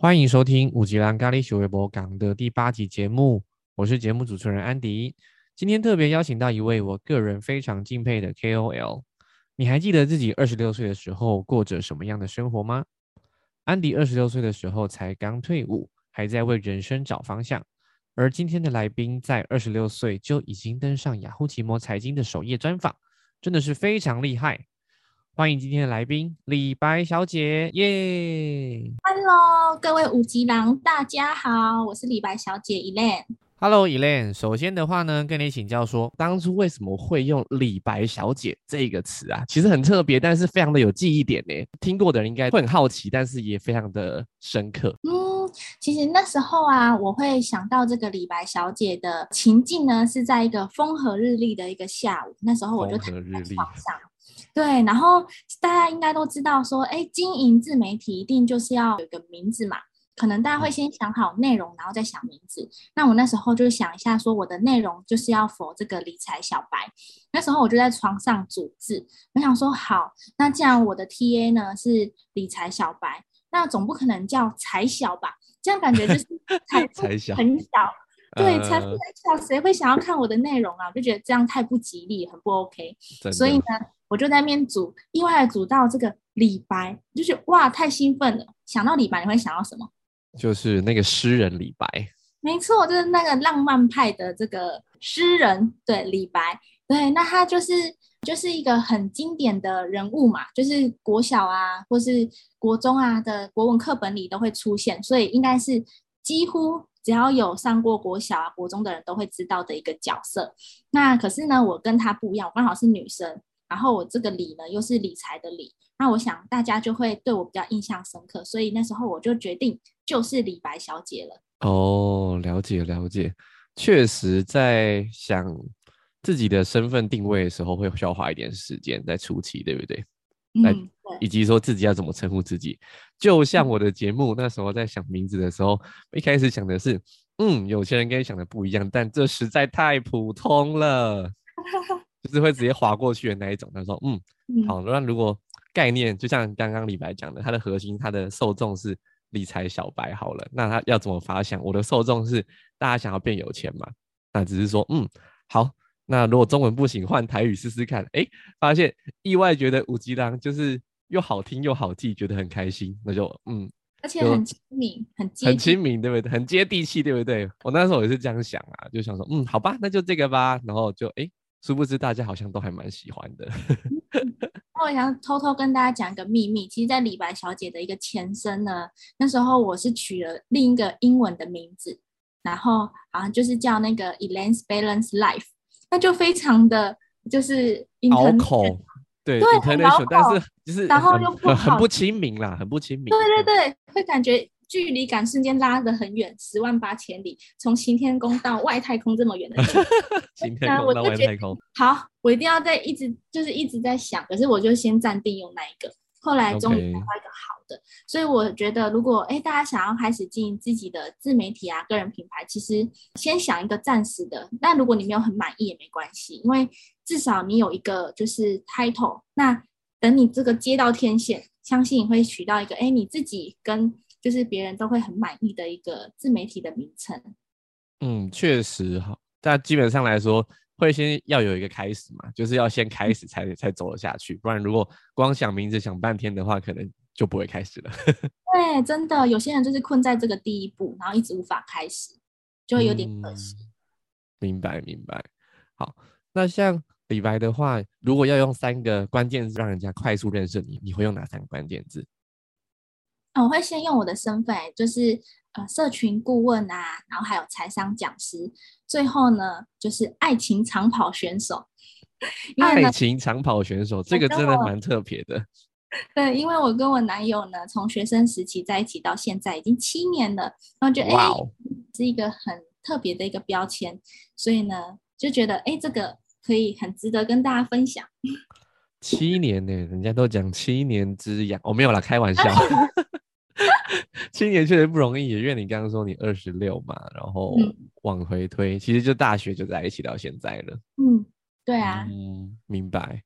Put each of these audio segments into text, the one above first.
欢迎收听五吉兰咖喱小微博港的第八集节目，我是节目主持人安迪。今天特别邀请到一位我个人非常敬佩的 KOL。你还记得自己二十六岁的时候过着什么样的生活吗？安迪二十六岁的时候才刚退伍，还在为人生找方向。而今天的来宾在二十六岁就已经登上雅虎奇摩财经的首页专访，真的是非常厉害。欢迎今天的来宾李白小姐，耶！Hello，各位五级郎，大家好，我是李白小姐 Elaine。Hello，Elaine。首先的话呢，跟你请教说，当初为什么会用“李白小姐”这个词啊？其实很特别，但是非常的有记忆点呢。听过的人应该会很好奇，但是也非常的深刻。嗯，其实那时候啊，我会想到这个李白小姐的情境呢，是在一个风和日丽的一个下午。那时候我就躺在床上，对，然后大家应该都知道说，哎，经营自媒体一定就是要有一个名字嘛。可能大家会先想好内容，然后再想名字。那我那时候就想一下，说我的内容就是要否这个理财小白。那时候我就在床上组字，我想说好，那既然我的 TA 呢是理财小白，那总不可能叫财小吧？这样感觉就是 财小很小，对，财富很小，谁会想要看我的内容啊？我就觉得这样太不吉利，很不 OK。所以呢，我就在那边组，意外的组到这个李白，就是哇，太兴奋了！想到李白，你会想到什么？就是那个诗人李白，没错，就是那个浪漫派的这个诗人，对李白，对，那他就是就是一个很经典的人物嘛，就是国小啊，或是国中啊的国文课本里都会出现，所以应该是几乎只要有上过国小啊、国中的人都会知道的一个角色。那可是呢，我跟他不一样，我刚好是女生，然后我这个理呢又是理财的理。那我想大家就会对我比较印象深刻，所以那时候我就决定就是李白小姐了。哦，了解了解，确实在想自己的身份定位的时候，会需要花一点时间在初期，对不对？嗯，以及说自己要怎么称呼自己，就像我的节目那时候在想名字的时候，一开始想的是，嗯，有些人跟你想的不一样，但这实在太普通了，就是会直接划过去的那一种。他说，嗯，好，那如果。概念就像刚刚李白讲的，它的核心，它的受众是理财小白。好了，那他要怎么发想？我的受众是大家想要变有钱嘛？那只是说，嗯，好，那如果中文不行，换台语试试看。哎，发现意外觉得五吉郎就是又好听又好记，觉得很开心，那就嗯，而且很亲民，很很亲民，对不对？很接地气，对不对？我那时候也是这样想啊，就想说，嗯，好吧，那就这个吧。然后就哎，殊不知大家好像都还蛮喜欢的。我想偷偷跟大家讲一个秘密，其实，在李白小姐的一个前身呢，那时候我是取了另一个英文的名字，然后好像就是叫那个 Elaine's Balance Life，那就非常的就是拗口，对对，很拗口，但是就是然后又不很不亲民啦，很不亲民，对对对，会感觉。距离感瞬间拉得很远，十万八千里，从行天宫到外太空这么远的距离。行天宫到外太空。好，我一定要在一直就是一直在想，可是我就先暂定用那一个，后来终于找到一个好的。所以我觉得，如果哎大家想要开始经营自己的自媒体啊、个人品牌，其实先想一个暂时的。那如果你没有很满意也没关系，因为至少你有一个就是 title。那等你这个接到天线，相信你会取到一个哎你自己跟。就是别人都会很满意的一个自媒体的名称。嗯，确实哈，但基本上来说，会先要有一个开始嘛，就是要先开始才才走得下去，不然如果光想名字想半天的话，可能就不会开始了。对，真的，有些人就是困在这个第一步，然后一直无法开始，就会有点可惜。明白，明白。好，那像李白的话，如果要用三个关键字让人家快速认识你，你会用哪三个关键字？我会先用我的身份，就是呃，社群顾问啊，然后还有财商讲师，最后呢，就是爱情长跑选手。爱情长跑选手，这个真的蛮特别的。对，因为我跟我男友呢，从学生时期在一起到现在已经七年了，然后觉得哎，是一个很特别的一个标签，所以呢，就觉得哎，这个可以很值得跟大家分享。七年呢，人家都讲七年之痒，我没有啦，开玩笑。七年确实不容易，因为你刚刚说你二十六嘛，然后往回推，其实就大学就在一起到现在了。嗯，对啊。嗯，明白。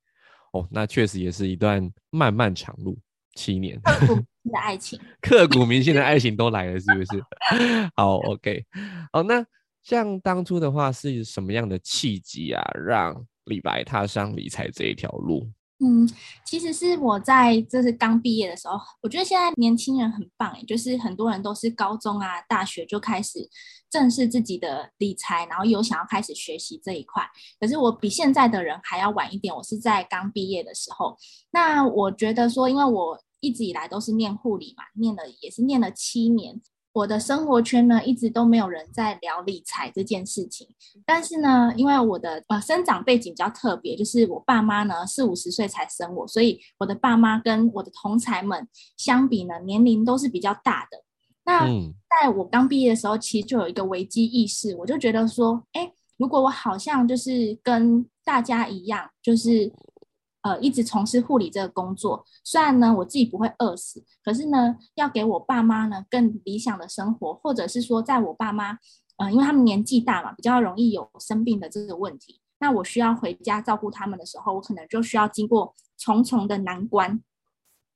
哦，那确实也是一段漫漫长路。七年。刻骨 铭心的爱情，刻骨铭心的爱情都来了，是不是？好，OK，好，那像当初的话是什么样的契机啊，让李白踏上理财这一条路？嗯，其实是我在这是刚毕业的时候，我觉得现在年轻人很棒哎，就是很多人都是高中啊、大学就开始正视自己的理财，然后有想要开始学习这一块。可是我比现在的人还要晚一点，我是在刚毕业的时候。那我觉得说，因为我一直以来都是念护理嘛，念了也是念了七年。我的生活圈呢，一直都没有人在聊理财这件事情。但是呢，因为我的呃生长背景比较特别，就是我爸妈呢四五十岁才生我，所以我的爸妈跟我的同才们相比呢，年龄都是比较大的。那在我刚毕业的时候，其实就有一个危机意识，我就觉得说，哎，如果我好像就是跟大家一样，就是。呃，一直从事护理这个工作，虽然呢我自己不会饿死，可是呢要给我爸妈呢更理想的生活，或者是说在我爸妈，呃，因为他们年纪大嘛，比较容易有生病的这个问题，那我需要回家照顾他们的时候，我可能就需要经过重重的难关，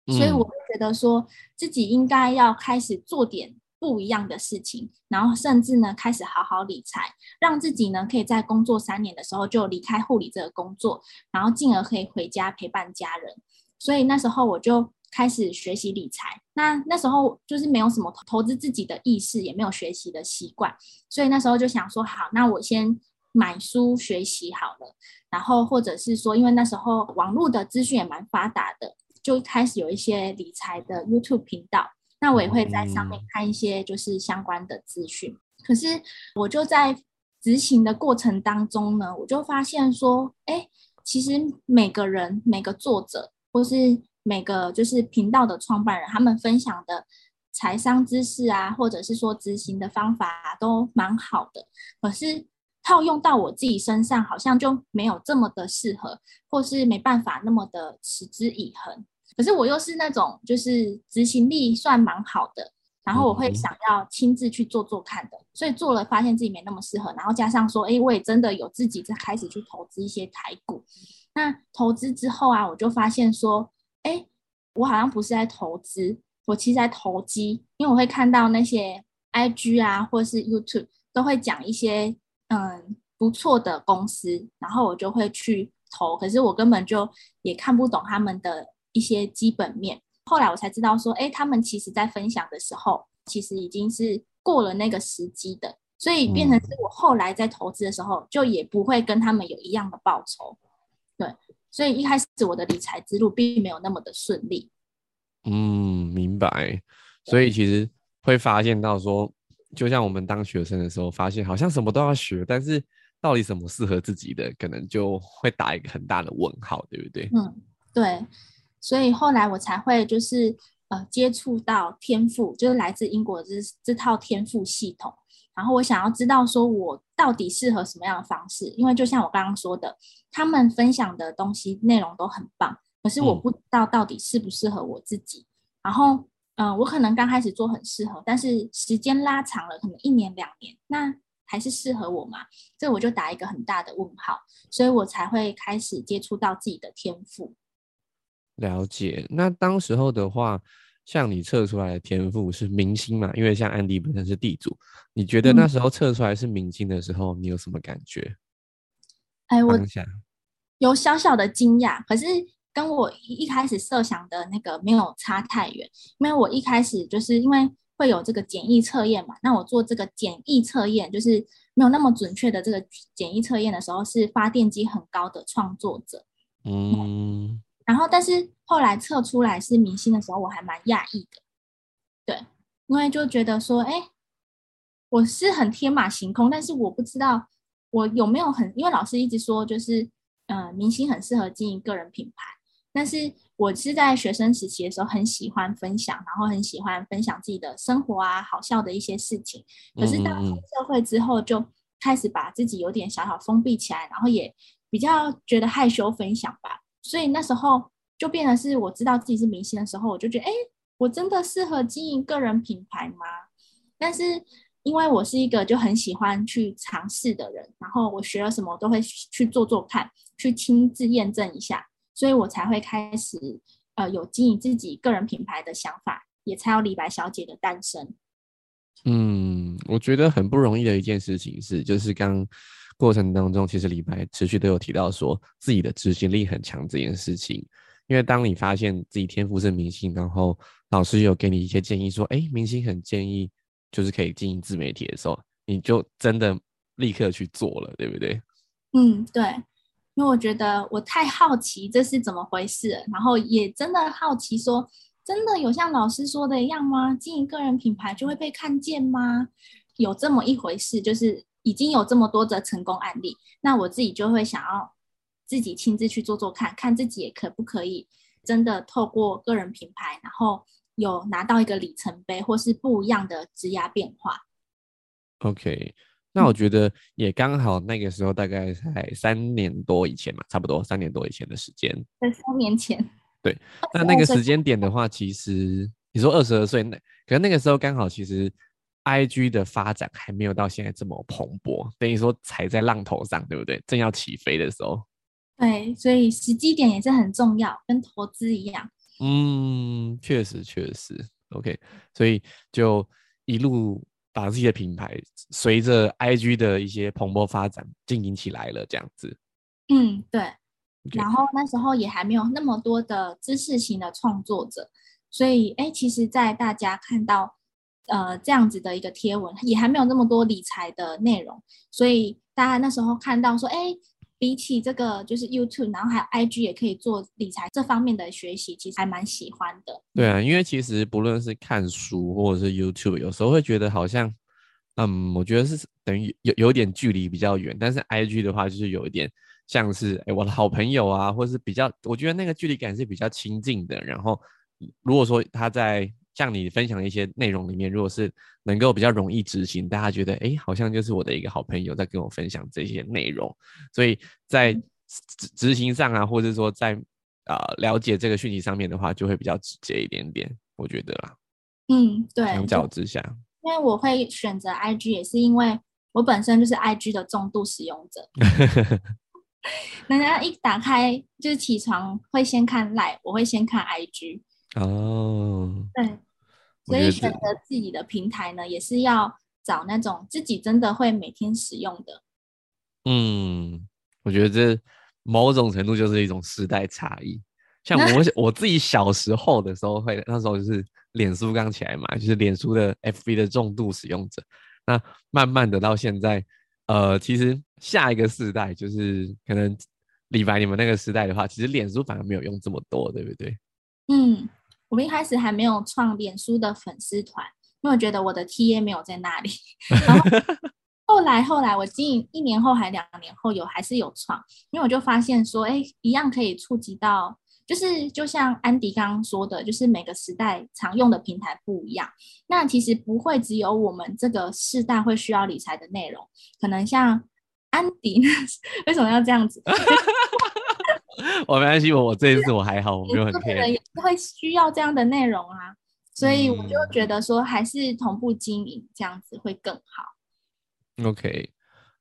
所以我会觉得说自己应该要开始做点。不一样的事情，然后甚至呢开始好好理财，让自己呢可以在工作三年的时候就离开护理这个工作，然后进而可以回家陪伴家人。所以那时候我就开始学习理财。那那时候就是没有什么投资自己的意识，也没有学习的习惯，所以那时候就想说，好，那我先买书学习好了，然后或者是说，因为那时候网络的资讯也蛮发达的，就开始有一些理财的 YouTube 频道。那我也会在上面看一些就是相关的资讯，可是我就在执行的过程当中呢，我就发现说，哎，其实每个人、每个作者或是每个就是频道的创办人，他们分享的财商知识啊，或者是说执行的方法都蛮好的，可是套用到我自己身上，好像就没有这么的适合，或是没办法那么的持之以恒。可是我又是那种就是执行力算蛮好的，然后我会想要亲自去做做看的，所以做了发现自己没那么适合，然后加上说，哎，我也真的有自己在开始去投资一些台股。那投资之后啊，我就发现说，哎，我好像不是在投资，我其实在投机，因为我会看到那些 IG 啊，或是 YouTube 都会讲一些嗯不错的公司，然后我就会去投，可是我根本就也看不懂他们的。一些基本面，后来我才知道说，哎，他们其实在分享的时候，其实已经是过了那个时机的，所以变成是我后来在投资的时候，就也不会跟他们有一样的报酬。对，所以一开始我的理财之路并没有那么的顺利。嗯，明白。所以其实会发现到说，就像我们当学生的时候，发现好像什么都要学，但是到底什么适合自己的，可能就会打一个很大的问号，对不对？嗯，对。所以后来我才会就是呃接触到天赋，就是来自英国这这套天赋系统。然后我想要知道说我到底适合什么样的方式，因为就像我刚刚说的，他们分享的东西内容都很棒，可是我不知道到底适不适合我自己。然后嗯，我可能刚开始做很适合，但是时间拉长了，可能一年两年，那还是适合我吗？这我就打一个很大的问号。所以我才会开始接触到自己的天赋。了解，那当时候的话，像你测出来的天赋是明星嘛？因为像安迪本身是地主，你觉得那时候测出来是明星的时候，你有什么感觉？哎，我有小小的惊讶，可是跟我一开始设想的那个没有差太远。因为我一开始就是因为会有这个简易测验嘛，那我做这个简易测验，就是没有那么准确的这个简易测验的时候，是发电机很高的创作者。嗯。然后，但是后来测出来是明星的时候，我还蛮讶异的，对，因为就觉得说，哎，我是很天马行空，但是我不知道我有没有很，因为老师一直说，就是，嗯，明星很适合经营个人品牌，但是我是在学生时期的时候很喜欢分享，然后很喜欢分享自己的生活啊，好笑的一些事情，可是到出社会之后，就开始把自己有点小小封闭起来，然后也比较觉得害羞分享吧。所以那时候就变成是我知道自己是明星的时候，我就觉得，哎，我真的适合经营个人品牌吗？但是因为我是一个就很喜欢去尝试的人，然后我学了什么都会去做做看，去亲自验证一下，所以我才会开始呃有经营自己个人品牌的想法，也才有李白小姐的诞生。嗯，我觉得很不容易的一件事情是，就是刚过程当中，其实李白持续都有提到说自己的执行力很强这件事情。因为当你发现自己天赋是明星，然后老师有给你一些建议说，哎，明星很建议就是可以经营自媒体的时候，你就真的立刻去做了，对不对？嗯，对，因为我觉得我太好奇这是怎么回事，然后也真的好奇说。真的有像老师说的一样吗？经营个人品牌就会被看见吗？有这么一回事，就是已经有这么多的成功案例，那我自己就会想要自己亲自去做做看看自己也可不可以真的透过个人品牌，然后有拿到一个里程碑或是不一样的职涯变化。OK，那我觉得也刚好那个时候大概才三年多以前嘛，差不多三年多以前的时间，在三年前。对，那那个时间点的话，其实你说二十二岁那，可能那个时候刚好其实，I G 的发展还没有到现在这么蓬勃，等于说踩在浪头上，对不对？正要起飞的时候。对，所以时机点也是很重要，跟投资一样。嗯，确实确实，OK，所以就一路把自己的品牌随着 I G 的一些蓬勃发展经营起来了，这样子。嗯，对。然后那时候也还没有那么多的知识型的创作者，所以哎，其实，在大家看到呃这样子的一个贴文，也还没有那么多理财的内容，所以大家那时候看到说，哎，比起这个就是 YouTube，然后还有 IG 也可以做理财这方面的学习，其实还蛮喜欢的。对啊，因为其实不论是看书或者是 YouTube，有时候会觉得好像，嗯，我觉得是等于有有点距离比较远，但是 IG 的话就是有一点。像是哎，我的好朋友啊，或者是比较，我觉得那个距离感是比较亲近的。然后，如果说他在像你分享的一些内容里面，如果是能够比较容易执行，大家觉得哎，好像就是我的一个好朋友在跟我分享这些内容，所以在执执行上啊，或者说在啊了解这个讯息上面的话，就会比较直接一点点，我觉得啦。嗯，对。相较之下，因为我会选择 IG，也是因为我本身就是 IG 的重度使用者。人家一打开就是起床会先看赖，我会先看 IG 哦。对，所以选择自己的平台呢，也是要找那种自己真的会每天使用的。嗯，我觉得这某种程度就是一种时代差异。像我 我自己小时候的时候，会那时候就是脸书刚起来嘛，就是脸书的 FB 的重度使用者。那慢慢的到现在。呃，其实下一个世代就是可能李白你们那个时代的话，其实脸书反而没有用这么多，对不对？嗯，我们一开始还没有创脸书的粉丝团，因为我觉得我的 TA 没有在那里。然后 后来后来我经营一年后还两年后有还是有创，因为我就发现说，哎，一样可以触及到。就是就像安迪刚刚说的，就是每个时代常用的平台不一样。那其实不会只有我们这个世代会需要理财的内容，可能像安迪，为什么要这样子？我没关系，我我这一次我还好，我没有很 care。也会需要这样的内容啊，所以我就觉得说，还是同步经营这样子会更好。OK，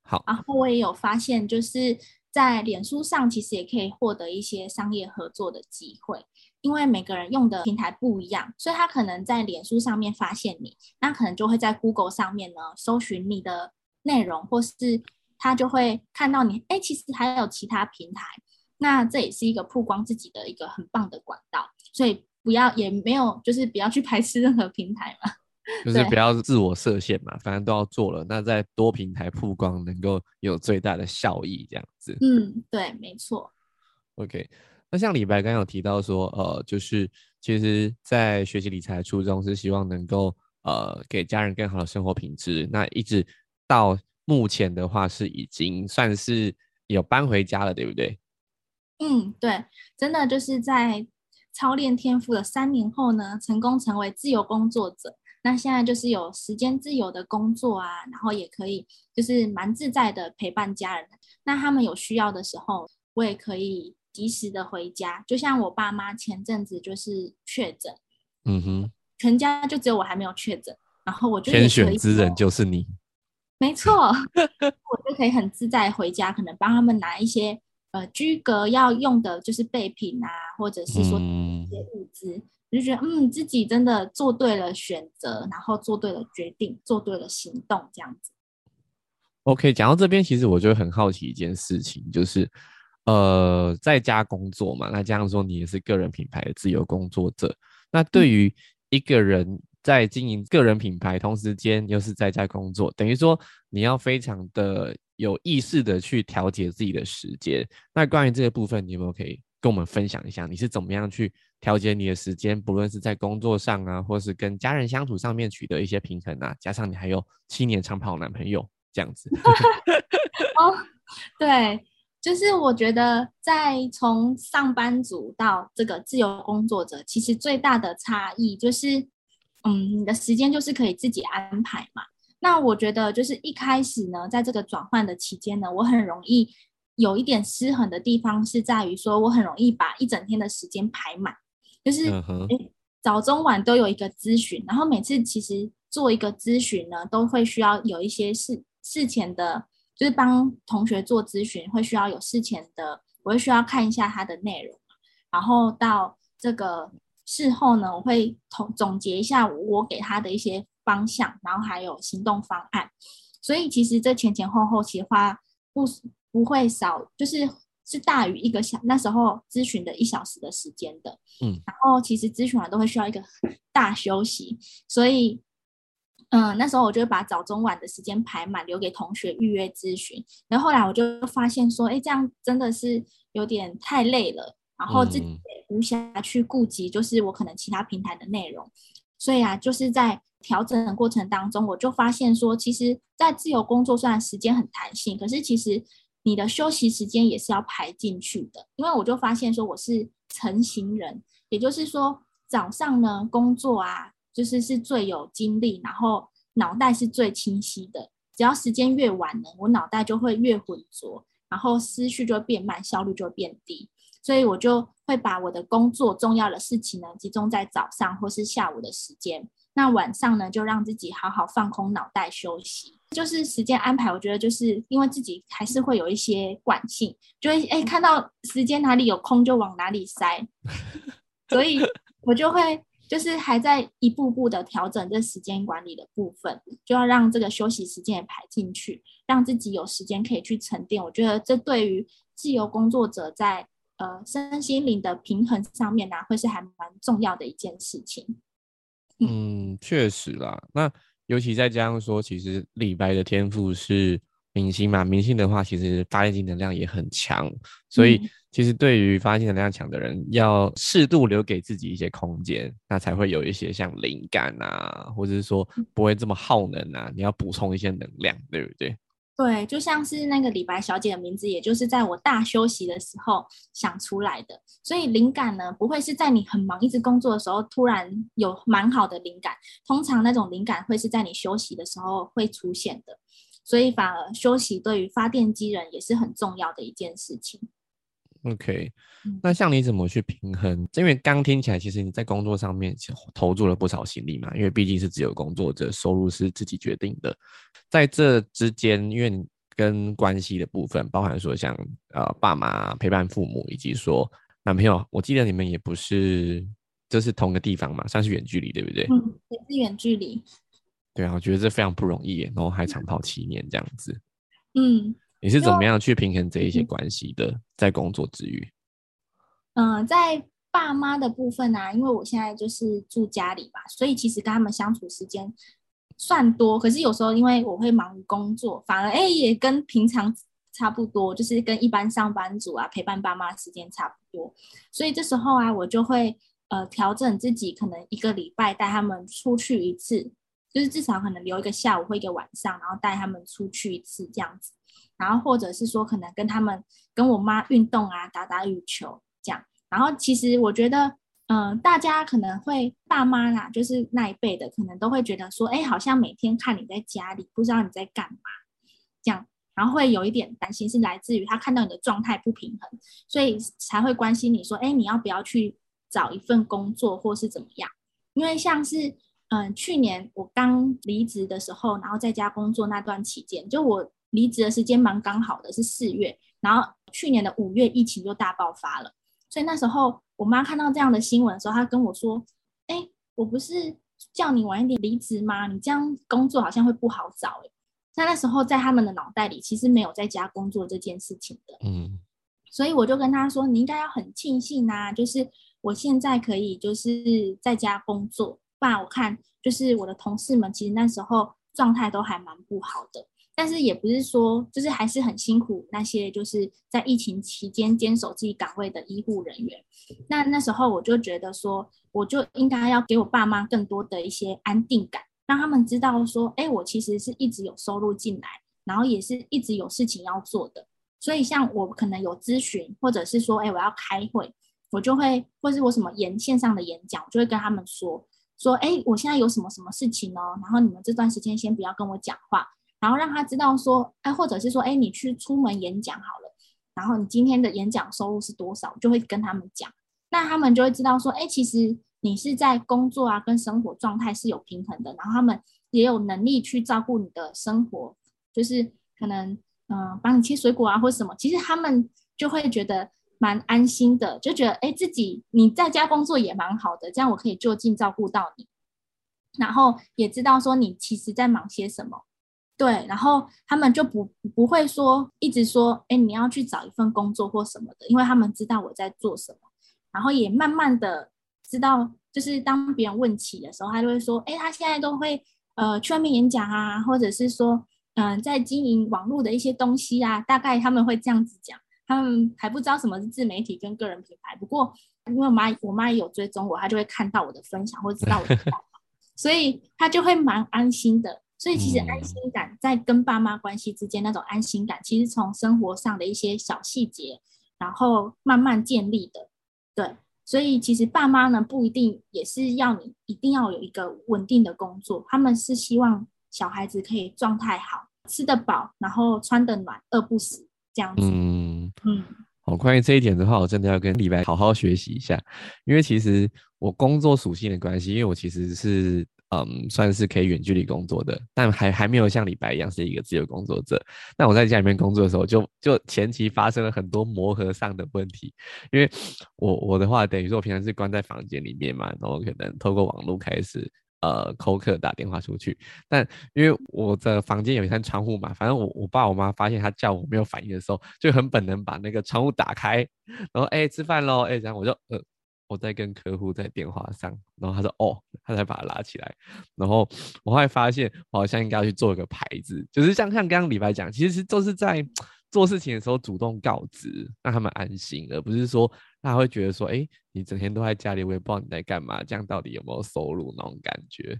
好。然后我也有发现，就是。在脸书上，其实也可以获得一些商业合作的机会，因为每个人用的平台不一样，所以他可能在脸书上面发现你，那可能就会在 Google 上面呢搜寻你的内容，或是他就会看到你，哎，其实还有其他平台，那这也是一个曝光自己的一个很棒的管道，所以不要也没有就是不要去排斥任何平台嘛。就是不要自我设限嘛，反正都要做了，那在多平台曝光能够有最大的效益，这样子。嗯，对，没错。OK，那像李白刚刚有提到说，呃，就是其实在学习理财的初衷是希望能够呃给家人更好的生活品质。那一直到目前的话，是已经算是有搬回家了，对不对？嗯，对，真的就是在操练天赋的三年后呢，成功成为自由工作者。那现在就是有时间自由的工作啊，然后也可以就是蛮自在的陪伴家人。那他们有需要的时候，我也可以及时的回家。就像我爸妈前阵子就是确诊，嗯哼，全家就只有我还没有确诊，然后我就天选之人就是你，没错，我就可以很自在回家，可能帮他们拿一些呃居格要用的就是备品啊，或者是说一些物资，我就觉得嗯，自己真的做对了选择，然后做对了决定，做对了行动，这样子。OK，讲到这边，其实我就很好奇一件事情，就是呃，在家工作嘛，那这样说你也是个人品牌的自由工作者，那对于一个人在经营个人品牌，同时间又是在家工作，等于说你要非常的有意识的去调节自己的时间。那关于这个部分，你有没有可以跟我们分享一下？你是怎么样去调节你的时间？不论是在工作上啊，或是跟家人相处上面取得一些平衡啊，加上你还有七年长跑男朋友。这样子 哦，对，就是我觉得在从上班族到这个自由工作者，其实最大的差异就是，嗯，你的时间就是可以自己安排嘛。那我觉得就是一开始呢，在这个转换的期间呢，我很容易有一点失衡的地方是在于说，我很容易把一整天的时间排满，就是早中晚都有一个咨询，然后每次其实做一个咨询呢，都会需要有一些事。事前的，就是帮同学做咨询，会需要有事前的，我会需要看一下他的内容，然后到这个事后呢，我会统总结一下我给他的一些方向，然后还有行动方案。所以其实这前前后后其实花不不会少，就是是大于一个小那时候咨询的一小时的时间的。嗯，然后其实咨询完都会需要一个大休息，所以。嗯，那时候我就把早中晚的时间排满，留给同学预约咨询。然后后来我就发现说，哎，这样真的是有点太累了，然后自己无暇去顾及，就是我可能其他平台的内容。所以啊，就是在调整的过程当中，我就发现说，其实，在自由工作虽然时间很弹性，可是其实你的休息时间也是要排进去的。因为我就发现说，我是成型人，也就是说早上呢工作啊。就是是最有精力，然后脑袋是最清晰的。只要时间越晚呢，我脑袋就会越浑浊，然后思绪就会变慢，效率就会变低。所以我就会把我的工作重要的事情呢，集中在早上或是下午的时间。那晚上呢，就让自己好好放空脑袋休息。就是时间安排，我觉得就是因为自己还是会有一些惯性，就会哎看到时间哪里有空就往哪里塞，所以我就会。就是还在一步步的调整这时间管理的部分，就要让这个休息时间也排进去，让自己有时间可以去沉淀。我觉得这对于自由工作者在呃身心灵的平衡上面呢，会是还蛮重要的一件事情。嗯，确实啦。那尤其再加上说，其实李白的天赋是明星嘛，明星的话，其实发现能量也很强，所以。其实对于发现能量强的人，要适度留给自己一些空间，那才会有一些像灵感啊，或者是说不会这么耗能啊。你要补充一些能量，对不对？对，就像是那个李白小姐的名字，也就是在我大休息的时候想出来的。所以灵感呢，不会是在你很忙一直工作的时候突然有蛮好的灵感，通常那种灵感会是在你休息的时候会出现的。所以反而休息对于发电机人也是很重要的一件事情。OK，那像你怎么去平衡？因为刚听起来，其实你在工作上面投入了不少心力嘛。因为毕竟是自由工作者，收入是自己决定的。在这之间，因为你跟关系的部分，包含说像呃爸妈陪伴父母，以及说男朋友，我记得你们也不是就是同个地方嘛，算是远距离，对不对？嗯，也是远距离。对啊，我觉得这非常不容易，然后还长跑七年这样子。嗯。你是怎么样去平衡这一些关系的？在工作之余，嗯，在爸妈的部分呢，因为我现在就是住家里嘛，所以其实跟他们相处时间算多。可是有时候因为我会忙于工作，反而哎也跟平常差不多，就是跟一般上班族啊陪伴爸妈时间差不多。所以这时候啊，我就会呃调整自己，可能一个礼拜带他们出去一次，就是至少可能留一个下午或一个晚上，然后带他们出去一次这样子。然后或者是说，可能跟他们跟我妈运动啊，打打羽球这样。然后其实我觉得，嗯，大家可能会爸妈啦，就是那一辈的，可能都会觉得说，哎，好像每天看你在家里，不知道你在干嘛，这样，然后会有一点担心，是来自于他看到你的状态不平衡，所以才会关心你说，哎，你要不要去找一份工作，或是怎么样？因为像是，嗯，去年我刚离职的时候，然后在家工作那段期间，就我。离职的时间蛮刚好的，是四月，然后去年的五月疫情就大爆发了，所以那时候我妈看到这样的新闻的时候，她跟我说：“哎，我不是叫你晚一点离职吗？你这样工作好像会不好找。”哎，在那时候在他们的脑袋里，其实没有在家工作这件事情的。嗯，所以我就跟他说：“你应该要很庆幸啊，就是我现在可以就是在家工作。不然我看就是我的同事们，其实那时候状态都还蛮不好的。”但是也不是说，就是还是很辛苦那些就是在疫情期间坚守自己岗位的医护人员。那那时候我就觉得说，我就应该要给我爸妈更多的一些安定感，让他们知道说，哎，我其实是一直有收入进来，然后也是一直有事情要做的。所以像我可能有咨询，或者是说，哎，我要开会，我就会，或是我什么演线上的演讲，我就会跟他们说，说，哎，我现在有什么什么事情哦，然后你们这段时间先不要跟我讲话。然后让他知道说，哎，或者是说，哎，你去出门演讲好了，然后你今天的演讲收入是多少，就会跟他们讲，那他们就会知道说，哎，其实你是在工作啊跟生活状态是有平衡的，然后他们也有能力去照顾你的生活，就是可能嗯帮你切水果啊或什么，其实他们就会觉得蛮安心的，就觉得哎自己你在家工作也蛮好的，这样我可以就近照顾到你，然后也知道说你其实在忙些什么。对，然后他们就不不会说一直说，哎，你要去找一份工作或什么的，因为他们知道我在做什么，然后也慢慢的知道，就是当别人问起的时候，他就会说，哎，他现在都会呃去外面演讲啊，或者是说，嗯，在经营网络的一些东西啊，大概他们会这样子讲，他们还不知道什么是自媒体跟个人品牌，不过因为我妈我妈也有追踪我，她就会看到我的分享或知道我的想法，所以她就会蛮安心的。所以其实安心感在跟爸妈关系之间那种安心感，其实从生活上的一些小细节，然后慢慢建立的。对，所以其实爸妈呢不一定也是要你一定要有一个稳定的工作，他们是希望小孩子可以状态好，吃得饱，然后穿得暖，饿不死这样子。嗯嗯。好，关于这一点的话，我真的要跟李白好好学习一下，因为其实我工作属性的关系，因为我其实是。嗯，算是可以远距离工作的，但还还没有像李白一样是一个自由工作者。那我在家里面工作的时候，就就前期发生了很多磨合上的问题，因为我我的话等于说我平常是关在房间里面嘛，然后可能透过网络开始呃扣客打电话出去，但因为我的房间有一扇窗户嘛，反正我我爸我妈发现他叫我没有反应的时候，就很本能把那个窗户打开，然后哎吃饭喽，哎然后我就呃。我在跟客户在电话上，然后他说：“哦，他才把它拉起来。”然后我后来发现，我好像应该要去做一个牌子，就是像像刚刚李白讲，其实都是在做事情的时候主动告知，让他们安心，而不是说他会觉得说：“哎，你整天都在家里，我也不知道你在干嘛，这样到底有没有收入那种感觉。”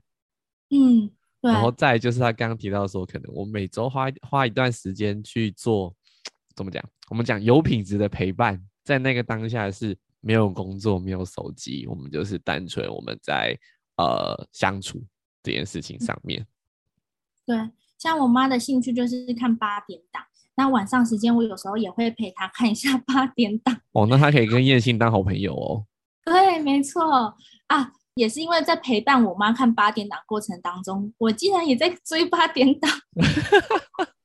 嗯，对。然后再就是他刚刚提到说，可能我每周花花一段时间去做，怎么讲？我们讲有品质的陪伴，在那个当下是。没有工作，没有手机，我们就是单纯我们在呃相处这件事情上面。对，像我妈的兴趣就是看八点档，那晚上时间我有时候也会陪她看一下八点档。哦，那她可以跟燕信当好朋友哦。对，没错啊，也是因为在陪伴我妈看八点档过程当中，我竟然也在追八点档。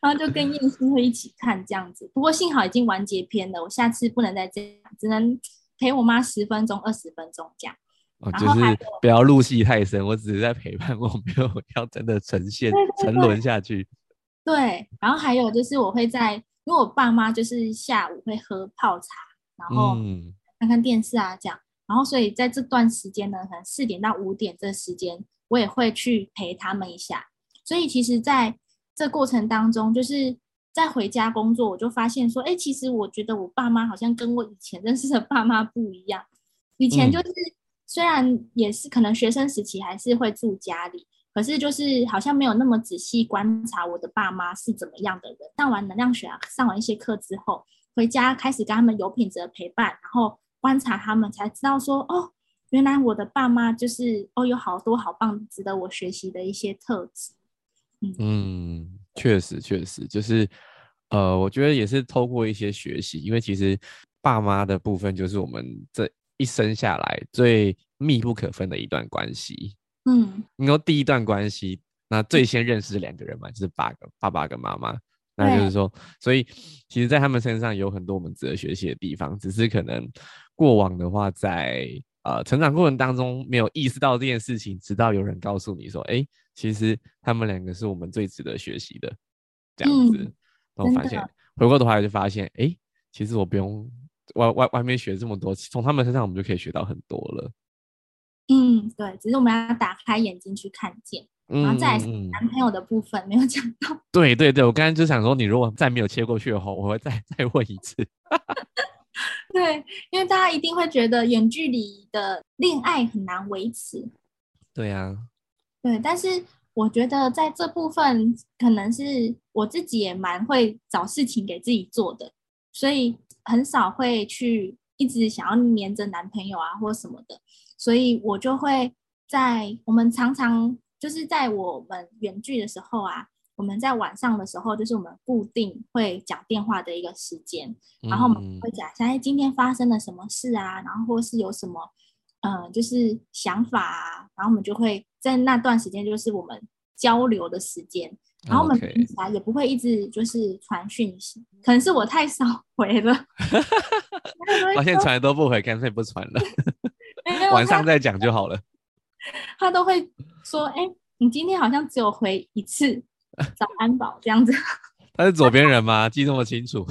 然后就跟燕青会一起看这样子，不过幸好已经完结篇了，我下次不能再这样，只能陪我妈十分钟、二十分钟这样。哦，就是不要入戏太深，我只是在陪伴，我没有要真的呈现沉沦下去。对，然后还有就是我会在，因为我爸妈就是下午会喝泡茶，然后看看电视啊这样，然后所以在这段时间呢，可能四点到五点这时间，我也会去陪他们一下。所以其实，在这过程当中，就是在回家工作，我就发现说，哎，其实我觉得我爸妈好像跟我以前认识的爸妈不一样。以前就是虽然也是可能学生时期还是会住家里，可是就是好像没有那么仔细观察我的爸妈是怎么样的人。上完能量学啊，上完一些课之后，回家开始跟他们有品质的陪伴，然后观察他们，才知道说，哦，原来我的爸妈就是哦，有好多好棒、值得我学习的一些特质。嗯，确实确实，就是，呃，我觉得也是透过一些学习，因为其实爸妈的部分就是我们这一生下来最密不可分的一段关系。嗯，你说第一段关系，那最先认识两个人嘛，就是爸爸爸跟妈妈。那就是说，所以其实，在他们身上有很多我们值得学习的地方，只是可能过往的话，在呃成长过程当中没有意识到这件事情，直到有人告诉你说，哎，其实他们两个是我们最值得学习的，这样子，然后发现回过头来就发现，哎，其实我不用外外外面学这么多，从他们身上我们就可以学到很多了。嗯，对，只是我们要打开眼睛去看见。然后再男朋友的部分没有讲到。对对对，我刚刚就想说，你如果再没有切过去的话，我会再再问一次。对，因为大家一定会觉得远距离的恋爱很难维持。对呀。对，但是我觉得在这部分，可能是我自己也蛮会找事情给自己做的，所以很少会去一直想要黏着男朋友啊或什么的，所以我就会在我们常常。就是在我们远距的时候啊，我们在晚上的时候，就是我们固定会讲电话的一个时间，然后我们会讲一下，哎，今天发生了什么事啊，然后或是有什么，嗯，就是想法啊，然后我们就会在那段时间，就是我们交流的时间，然后我们平常也不会一直就是传讯息，可能是我太少回了，发现传都不回，干脆不传了，晚上再讲就好了。他都会说：“哎，你今天好像只有回一次早安宝这样子。”他是左边人吗？记这么清楚？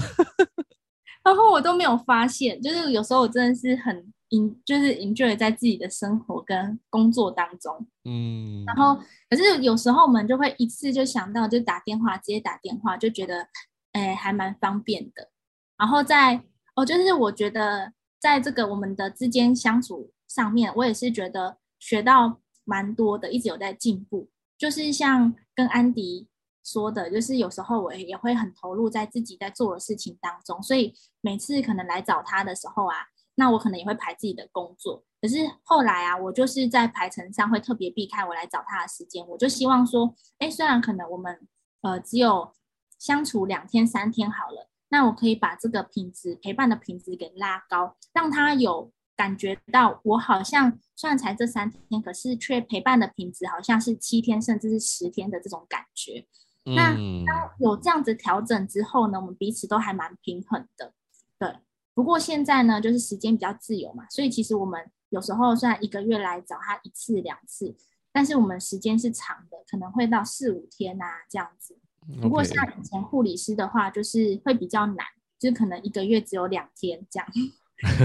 然后我都没有发现，就是有时候我真的是很 in，就是 enjoy 在自己的生活跟工作当中。嗯。然后，可是有时候我们就会一次就想到，就打电话，直接打电话，就觉得哎，还蛮方便的。然后在哦，就是我觉得在这个我们的之间相处上面，我也是觉得。学到蛮多的，一直有在进步。就是像跟安迪说的，就是有时候我也会很投入在自己在做的事情当中，所以每次可能来找他的时候啊，那我可能也会排自己的工作。可是后来啊，我就是在排程上会特别避开我来找他的时间。我就希望说，哎，虽然可能我们呃只有相处两天三天好了，那我可以把这个品质陪伴的品质给拉高，让他有。感觉到我好像虽然才这三天，可是却陪伴的品质好像是七天甚至是十天的这种感觉。那当有这样子调整之后呢，我们彼此都还蛮平衡的。对，不过现在呢，就是时间比较自由嘛，所以其实我们有时候虽然一个月来找他一次两次，但是我们时间是长的，可能会到四五天啊这样子。不过像以前护理师的话，就是会比较难，就是可能一个月只有两天这样。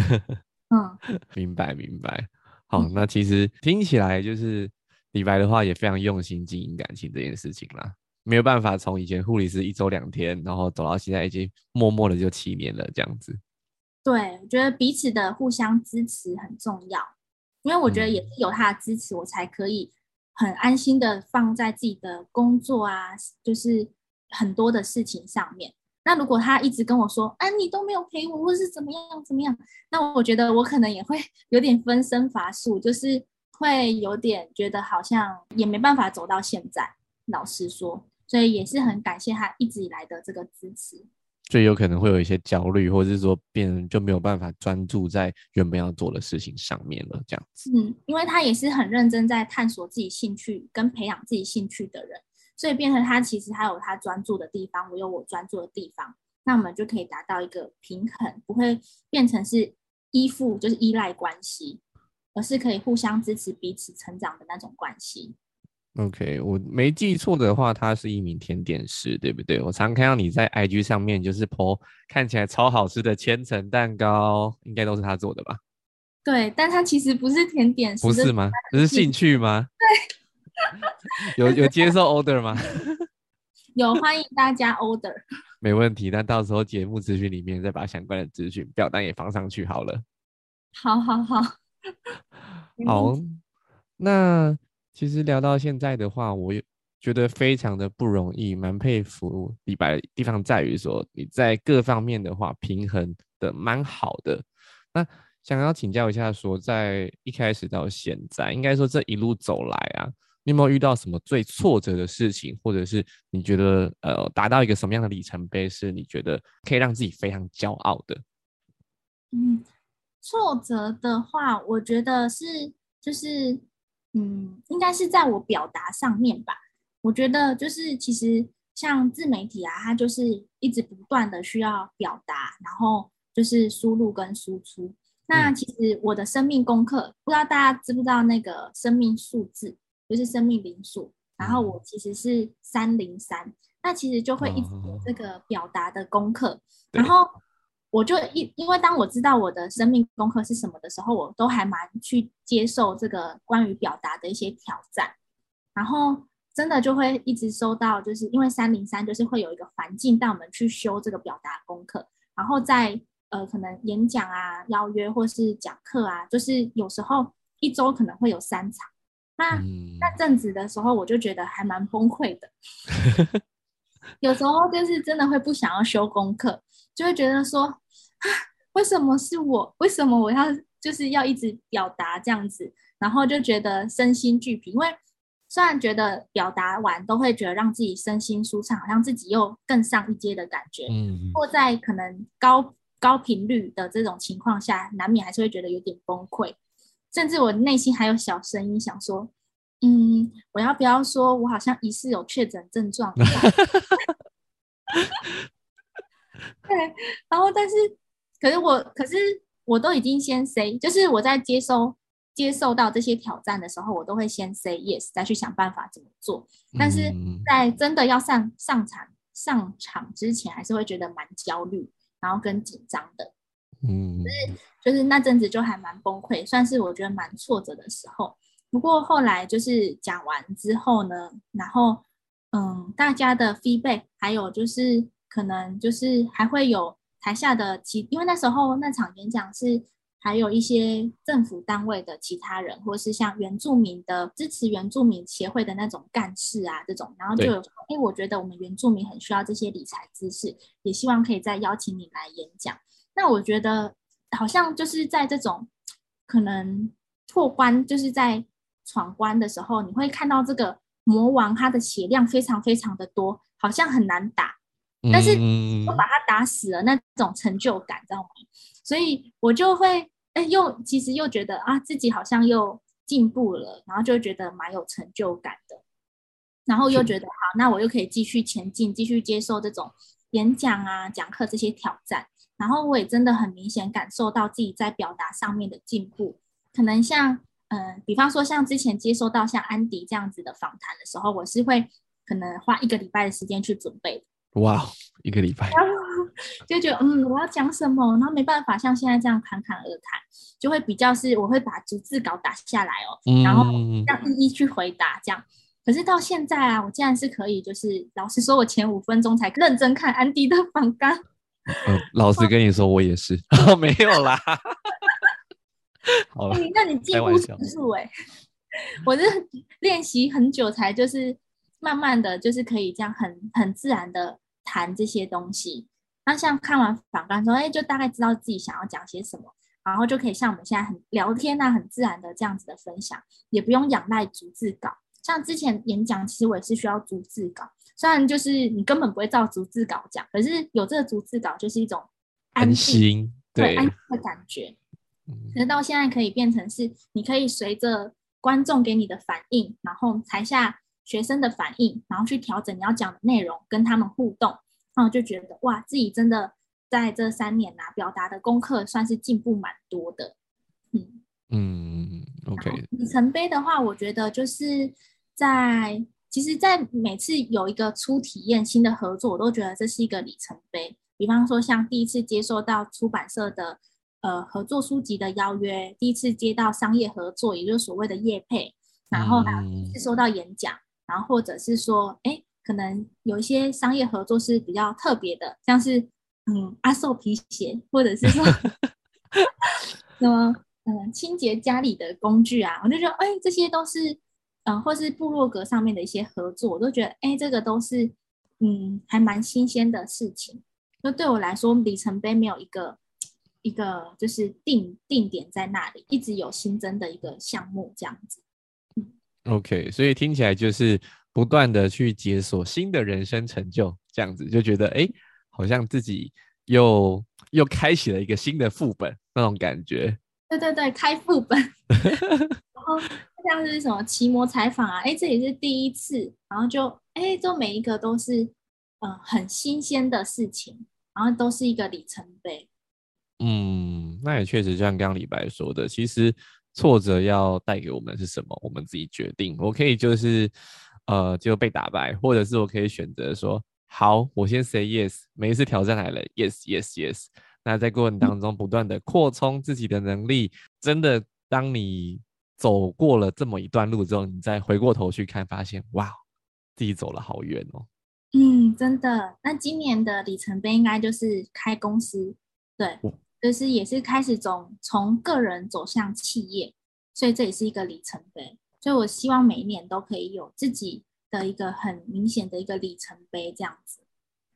嗯，明白明白。好，那其实听起来就是李白的话也非常用心经营感情这件事情啦。没有办法从以前护理师一周两天，然后走到现在已经默默的就七年了这样子。对，我觉得彼此的互相支持很重要，因为我觉得也是有他的支持，我才可以很安心的放在自己的工作啊，就是很多的事情上面。那如果他一直跟我说，啊，你都没有陪我，或是怎么样怎么样，那我觉得我可能也会 有点分身乏术，就是会有点觉得好像也没办法走到现在。老实说，所以也是很感谢他一直以来的这个支持。最有可能会有一些焦虑，或者是说变就没有办法专注在原本要做的事情上面了，这样子。嗯，因为他也是很认真在探索自己兴趣跟培养自己兴趣的人。所以变成他其实他有他专注的地方，我有我专注的地方，那我们就可以达到一个平衡，不会变成是依附，就是依赖关系，而是可以互相支持彼此成长的那种关系。OK，我没记错的话，他是一名甜点师，对不对？我常看到你在 IG 上面就是 po 看起来超好吃的千层蛋糕，应该都是他做的吧？对，但他其实不是甜点师，不是吗？这是兴趣吗？对。有有接受 order 吗？有，欢迎大家 order。没问题，那到时候节目资讯里面再把相关的资讯表单也放上去好了。好好好，好。那其实聊到现在的话，我觉得非常的不容易，蛮佩服李白。地方在于说你在各方面的话平衡的蛮好的。那想要请教一下，说在一开始到现在，应该说这一路走来啊。你有没有遇到什么最挫折的事情，或者是你觉得呃达到一个什么样的里程碑，是你觉得可以让自己非常骄傲的？嗯，挫折的话，我觉得是就是嗯，应该是在我表达上面吧。我觉得就是其实像自媒体啊，它就是一直不断的需要表达，然后就是输入跟输出。那其实我的生命功课，不知道大家知不知道那个生命数字，就是生命零数。然后我其实是三零三，那其实就会一直有这个表达的功课。然后我就一因为当我知道我的生命功课是什么的时候，我都还蛮去接受这个关于表达的一些挑战。然后真的就会一直收到，就是因为三零三就是会有一个环境带我们去修这个表达功课，然后在呃可能演讲啊、邀约或是讲课啊，就是有时候一周可能会有三场。那那阵子的时候，我就觉得还蛮崩溃的。有时候就是真的会不想要修功课，就会觉得说啊，为什么是我？为什么我要就是要一直表达这样子？然后就觉得身心俱疲。因为虽然觉得表达完都会觉得让自己身心舒畅，好像自己又更上一阶的感觉。嗯，或在可能高高频率的这种情况下，难免还是会觉得有点崩溃。甚至我内心还有小声音想说，嗯，我要不要说我好像疑似有确诊症状？对，然后但是，可是我，可是我都已经先 say，就是我在接收接受到这些挑战的时候，我都会先 say yes，再去想办法怎么做。但是在真的要上上场上场之前，还是会觉得蛮焦虑，然后跟紧张的。嗯，就是就是那阵子就还蛮崩溃，算是我觉得蛮挫折的时候。不过后来就是讲完之后呢，然后嗯，大家的 feedback，还有就是可能就是还会有台下的其，因为那时候那场演讲是还有一些政府单位的其他人，或是像原住民的支持原住民协会的那种干事啊这种，然后就有哎，我觉得我们原住民很需要这些理财知识，也希望可以再邀请你来演讲。那我觉得好像就是在这种可能破关，就是在闯关的时候，你会看到这个魔王他的血量非常非常的多，好像很难打，但是我把他打死了，那种成就感，知道吗？所以我就会哎，又其实又觉得啊，自己好像又进步了，然后就觉得蛮有成就感的，然后又觉得好，那我又可以继续前进，继续接受这种演讲啊、讲课这些挑战。然后我也真的很明显感受到自己在表达上面的进步，可能像，嗯，比方说像之前接收到像安迪这样子的访谈的时候，我是会可能花一个礼拜的时间去准备。哇，一个礼拜，就觉得嗯，我要讲什么，然后没办法像现在这样侃侃而谈，就会比较是我会把逐字稿打下来哦，然后这样一一去回答这样。可是到现在啊，我竟然是可以，就是老实说，我前五分钟才认真看安迪的访谈。嗯，老实跟你说，我也是，没有啦。好了，那你进步指数哎，我是练习很久才就是慢慢的就是可以这样很很自然的谈这些东西。那像看完访谈之后，哎，就大概知道自己想要讲些什么，然后就可以像我们现在很聊天啊，很自然的这样子的分享，也不用仰赖逐字稿。像之前演讲，其实我也是需要逐字稿。虽然就是你根本不会照逐字稿讲，可是有这个逐字稿就是一种安心，对安心的感觉。可是到现在可以变成是，你可以随着观众给你的反应，然后台下学生的反应，然后去调整你要讲的内容，跟他们互动，然后就觉得哇，自己真的在这三年呐，表达的功课算是进步蛮多的。嗯嗯，OK。里程碑的话，我觉得就是在。其实，在每次有一个初体验新的合作，我都觉得这是一个里程碑。比方说，像第一次接受到出版社的呃合作书籍的邀约，第一次接到商业合作，也就是所谓的业配，然后还有第一次收到演讲，然后或者是说，哎，可能有一些商业合作是比较特别的，像是嗯阿寿皮鞋，或者是说 什么嗯清洁家里的工具啊，我就觉得，哎，这些都是。嗯，或是部落格上面的一些合作，我都觉得，哎，这个都是，嗯，还蛮新鲜的事情。就对我来说，里程碑没有一个一个就是定定点在那里，一直有新增的一个项目这样子。OK，所以听起来就是不断的去解锁新的人生成就，这样子就觉得，哎，好像自己又又开启了一个新的副本那种感觉。对对对，开副本。然后。像是什么奇摩采访啊，哎，这也是第一次，然后就哎，就每一个都是嗯很新鲜的事情，然后都是一个里程碑。嗯，那也确实，就像刚刚李白说的，其实挫折要带给我们是什么，我们自己决定。我可以就是呃就被打败，或者是我可以选择说好，我先 say yes，每一次挑战来了，yes yes yes。那在过程当中不断的扩充自己的能力，真的，当你走过了这么一段路之后，你再回过头去看，发现哇，自己走了好远哦。嗯，真的。那今年的里程碑应该就是开公司，对，就是也是开始从从个人走向企业，所以这也是一个里程碑。所以我希望每一年都可以有自己的一个很明显的一个里程碑，这样子。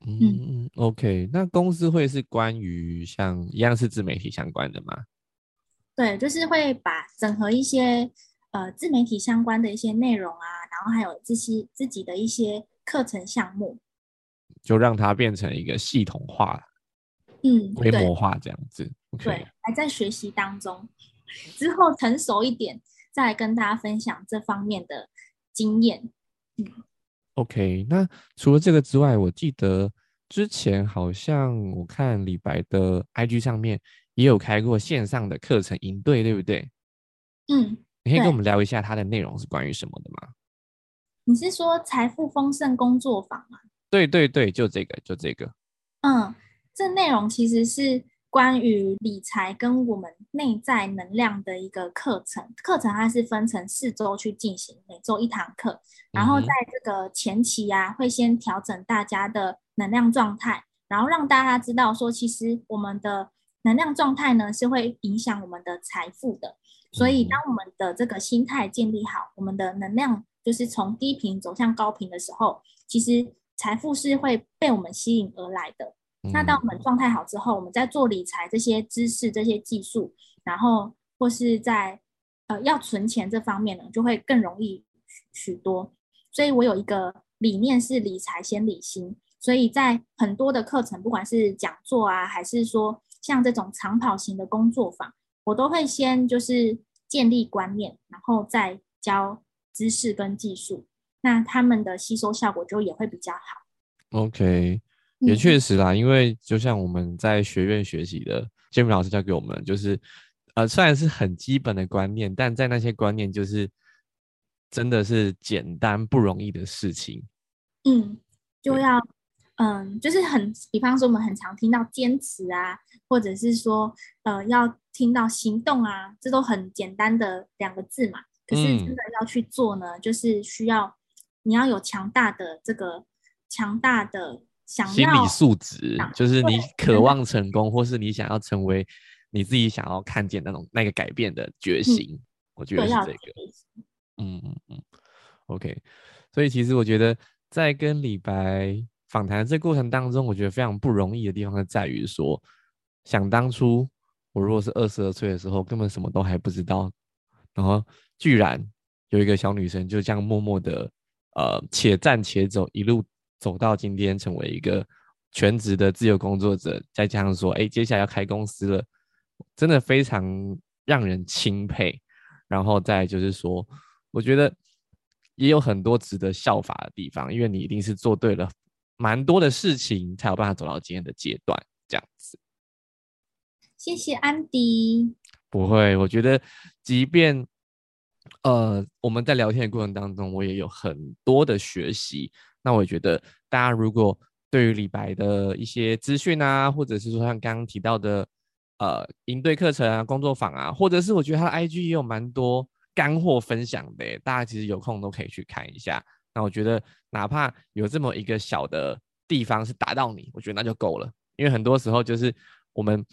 嗯，OK，那公司会是关于像一样是自媒体相关的吗？对，就是会把整合一些呃自媒体相关的一些内容啊，然后还有这些自己的一些课程项目，就让它变成一个系统化，嗯，规模化这样子。对，还在学习当中，之后成熟一点再跟大家分享这方面的经验。嗯。OK，那除了这个之外，我记得之前好像我看李白的 IG 上面也有开过线上的课程营队，对不对？嗯，你可以跟我们聊一下它的内容是关于什么的吗？你是说财富丰盛工作坊吗？对对对，就这个，就这个。嗯，这内容其实是。关于理财跟我们内在能量的一个课程，课程它是分成四周去进行，每周一堂课。然后在这个前期呀，会先调整大家的能量状态，然后让大家知道说，其实我们的能量状态呢是会影响我们的财富的。所以，当我们的这个心态建立好，我们的能量就是从低频走向高频的时候，其实财富是会被我们吸引而来的。那当我们状态好之后，我们在做理财这些知识、这些技术，然后或是在呃要存钱这方面呢，就会更容易许多。所以我有一个理念是理财先理心，所以在很多的课程，不管是讲座啊，还是说像这种长跑型的工作坊，我都会先就是建立观念，然后再教知识跟技术，那他们的吸收效果就也会比较好。OK。也确实啦，因为就像我们在学院学习的建明老师教给我们，就是呃，虽然是很基本的观念，但在那些观念就是真的是简单不容易的事情。嗯，就要嗯，就是很，比方说我们很常听到坚持啊，或者是说呃，要听到行动啊，这都很简单的两个字嘛。可是真的要去做呢，就是需要你要有强大的这个强大的。心理素质就是你渴望成功，或是你想要成为你自己想要看见那种那个改变的决心，我觉得是这个。嗯嗯嗯，OK。所以其实我觉得在跟李白访谈这过程当中，我觉得非常不容易的地方是在于说，想当初我如果是二十二岁的时候，根本什么都还不知道，然后居然有一个小女生就这样默默的呃且战且走一路。走到今天，成为一个全职的自由工作者，再加上说，哎，接下来要开公司了，真的非常让人钦佩。然后再就是说，我觉得也有很多值得效法的地方，因为你一定是做对了蛮多的事情，才有办法走到今天的阶段。这样子，谢谢安迪。不会，我觉得即便呃我们在聊天的过程当中，我也有很多的学习。那我觉得，大家如果对于李白的一些资讯啊，或者是说像刚刚提到的，呃，营队课程啊、工作坊啊，或者是我觉得他的 IG 也有蛮多干货分享的，大家其实有空都可以去看一下。那我觉得，哪怕有这么一个小的地方是打到你，我觉得那就够了。因为很多时候就是我们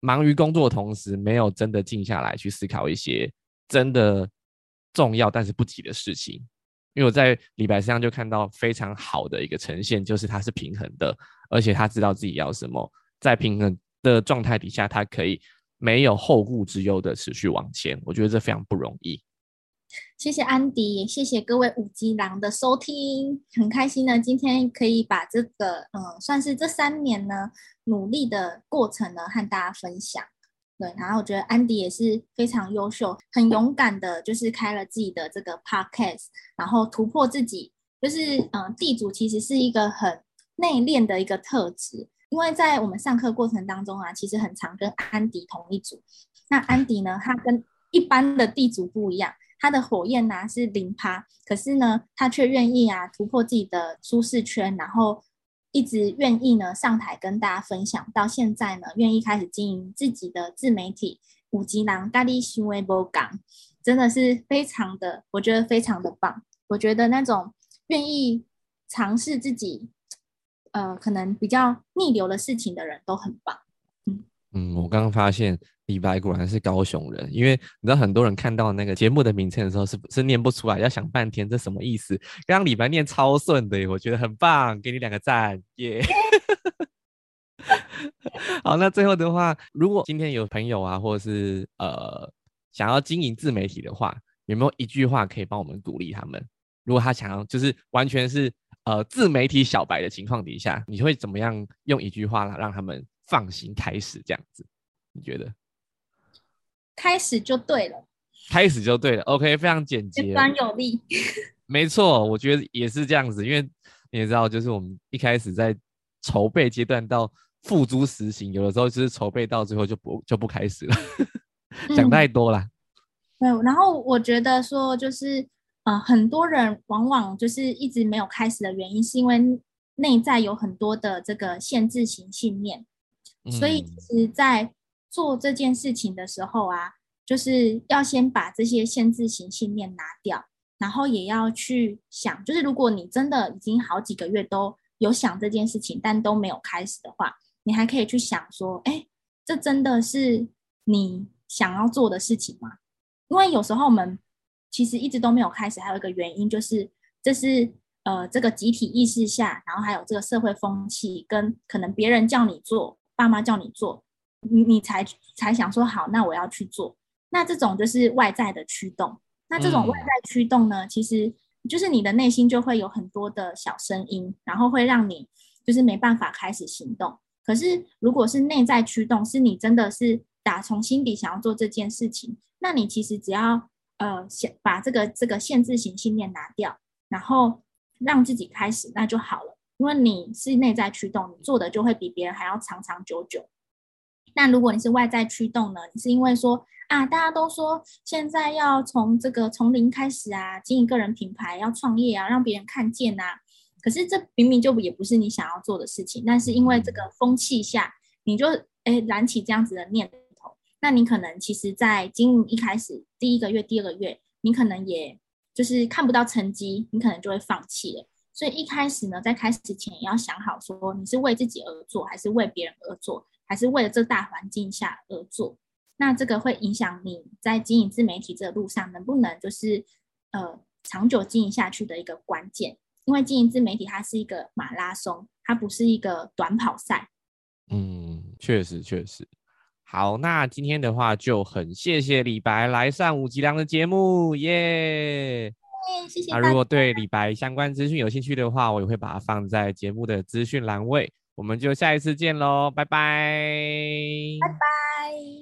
忙于工作的同时，没有真的静下来去思考一些真的重要但是不急的事情。因为我在李白身上就看到非常好的一个呈现，就是他是平衡的，而且他知道自己要什么，在平衡的状态底下，他可以没有后顾之忧的持续往前。我觉得这非常不容易。谢谢安迪，谢谢各位五级狼的收听，很开心呢，今天可以把这个嗯，算是这三年呢努力的过程呢和大家分享。对，然后我觉得安迪也是非常优秀、很勇敢的，就是开了自己的这个 podcast，然后突破自己。就是嗯，地主其实是一个很内敛的一个特质。因为在我们上课过程当中啊，其实很常跟安迪同一组。那安迪呢，他跟一般的地主不一样，他的火焰呢是零趴，可是呢，他却愿意啊突破自己的舒适圈，然后一直愿意呢上台跟大家分享。到现在呢，愿意开始经营自己的自媒体五级狼咖喱行为波港，真的是非常的，我觉得非常的棒。我觉得那种愿意尝试自己。呃，可能比较逆流的事情的人都很棒。嗯嗯，我刚刚发现李白果然是高雄人，因为你知道很多人看到那个节目的名称的时候是是念不出来，要想半天这什么意思。刚刚李白念超顺的，我觉得很棒，给你两个赞，耶。好，那最后的话，如果今天有朋友啊，或者是呃想要经营自媒体的话，有没有一句话可以帮我们鼓励他们？如果他想要，就是完全是。呃，自媒体小白的情况底下，你会怎么样用一句话来让他们放心开始这样子？你觉得？开始就对了，开始就对了。OK，非常简洁，简短有力。没错，我觉得也是这样子，因为你也知道，就是我们一开始在筹备阶段到付诸实行，有的时候就是筹备到最后就不就不开始了，讲太多了。对，然后我觉得说就是。呃，很多人往往就是一直没有开始的原因，是因为内在有很多的这个限制型信念。所以，其实，在做这件事情的时候啊，就是要先把这些限制型信念拿掉，然后也要去想，就是如果你真的已经好几个月都有想这件事情，但都没有开始的话，你还可以去想说，哎，这真的是你想要做的事情吗？因为有时候我们。其实一直都没有开始，还有一个原因就是，这是呃这个集体意识下，然后还有这个社会风气，跟可能别人叫你做，爸妈叫你做，你你才才想说好，那我要去做。那这种就是外在的驱动。那这种外在驱动呢，其实就是你的内心就会有很多的小声音，然后会让你就是没办法开始行动。可是如果是内在驱动，是你真的是打从心底想要做这件事情，那你其实只要。呃，先把这个这个限制型信念拿掉，然后让自己开始，那就好了。因为你是内在驱动，你做的就会比别人还要长长久久。那如果你是外在驱动呢？你是因为说啊，大家都说现在要从这个从零开始啊，经营个人品牌，要创业啊，让别人看见啊。可是这明明就也不是你想要做的事情，但是因为这个风气下，你就哎燃起这样子的念头。那你可能其实，在经营一开始第一个月、第二个月，你可能也就是看不到成绩，你可能就会放弃了。所以一开始呢，在开始前也要想好，说你是为自己而做，还是为别人而做，还是为了这大环境下而做。那这个会影响你在经营自媒体这个路上能不能就是呃长久经营下去的一个关键。因为经营自媒体它是一个马拉松，它不是一个短跑赛。嗯，确实确实。好，那今天的话就很谢谢李白来上五吉良的节目，耶！谢谢。那如果对李白相关资讯有兴趣的话，我也会把它放在节目的资讯栏位。我们就下一次见喽，拜拜！拜拜。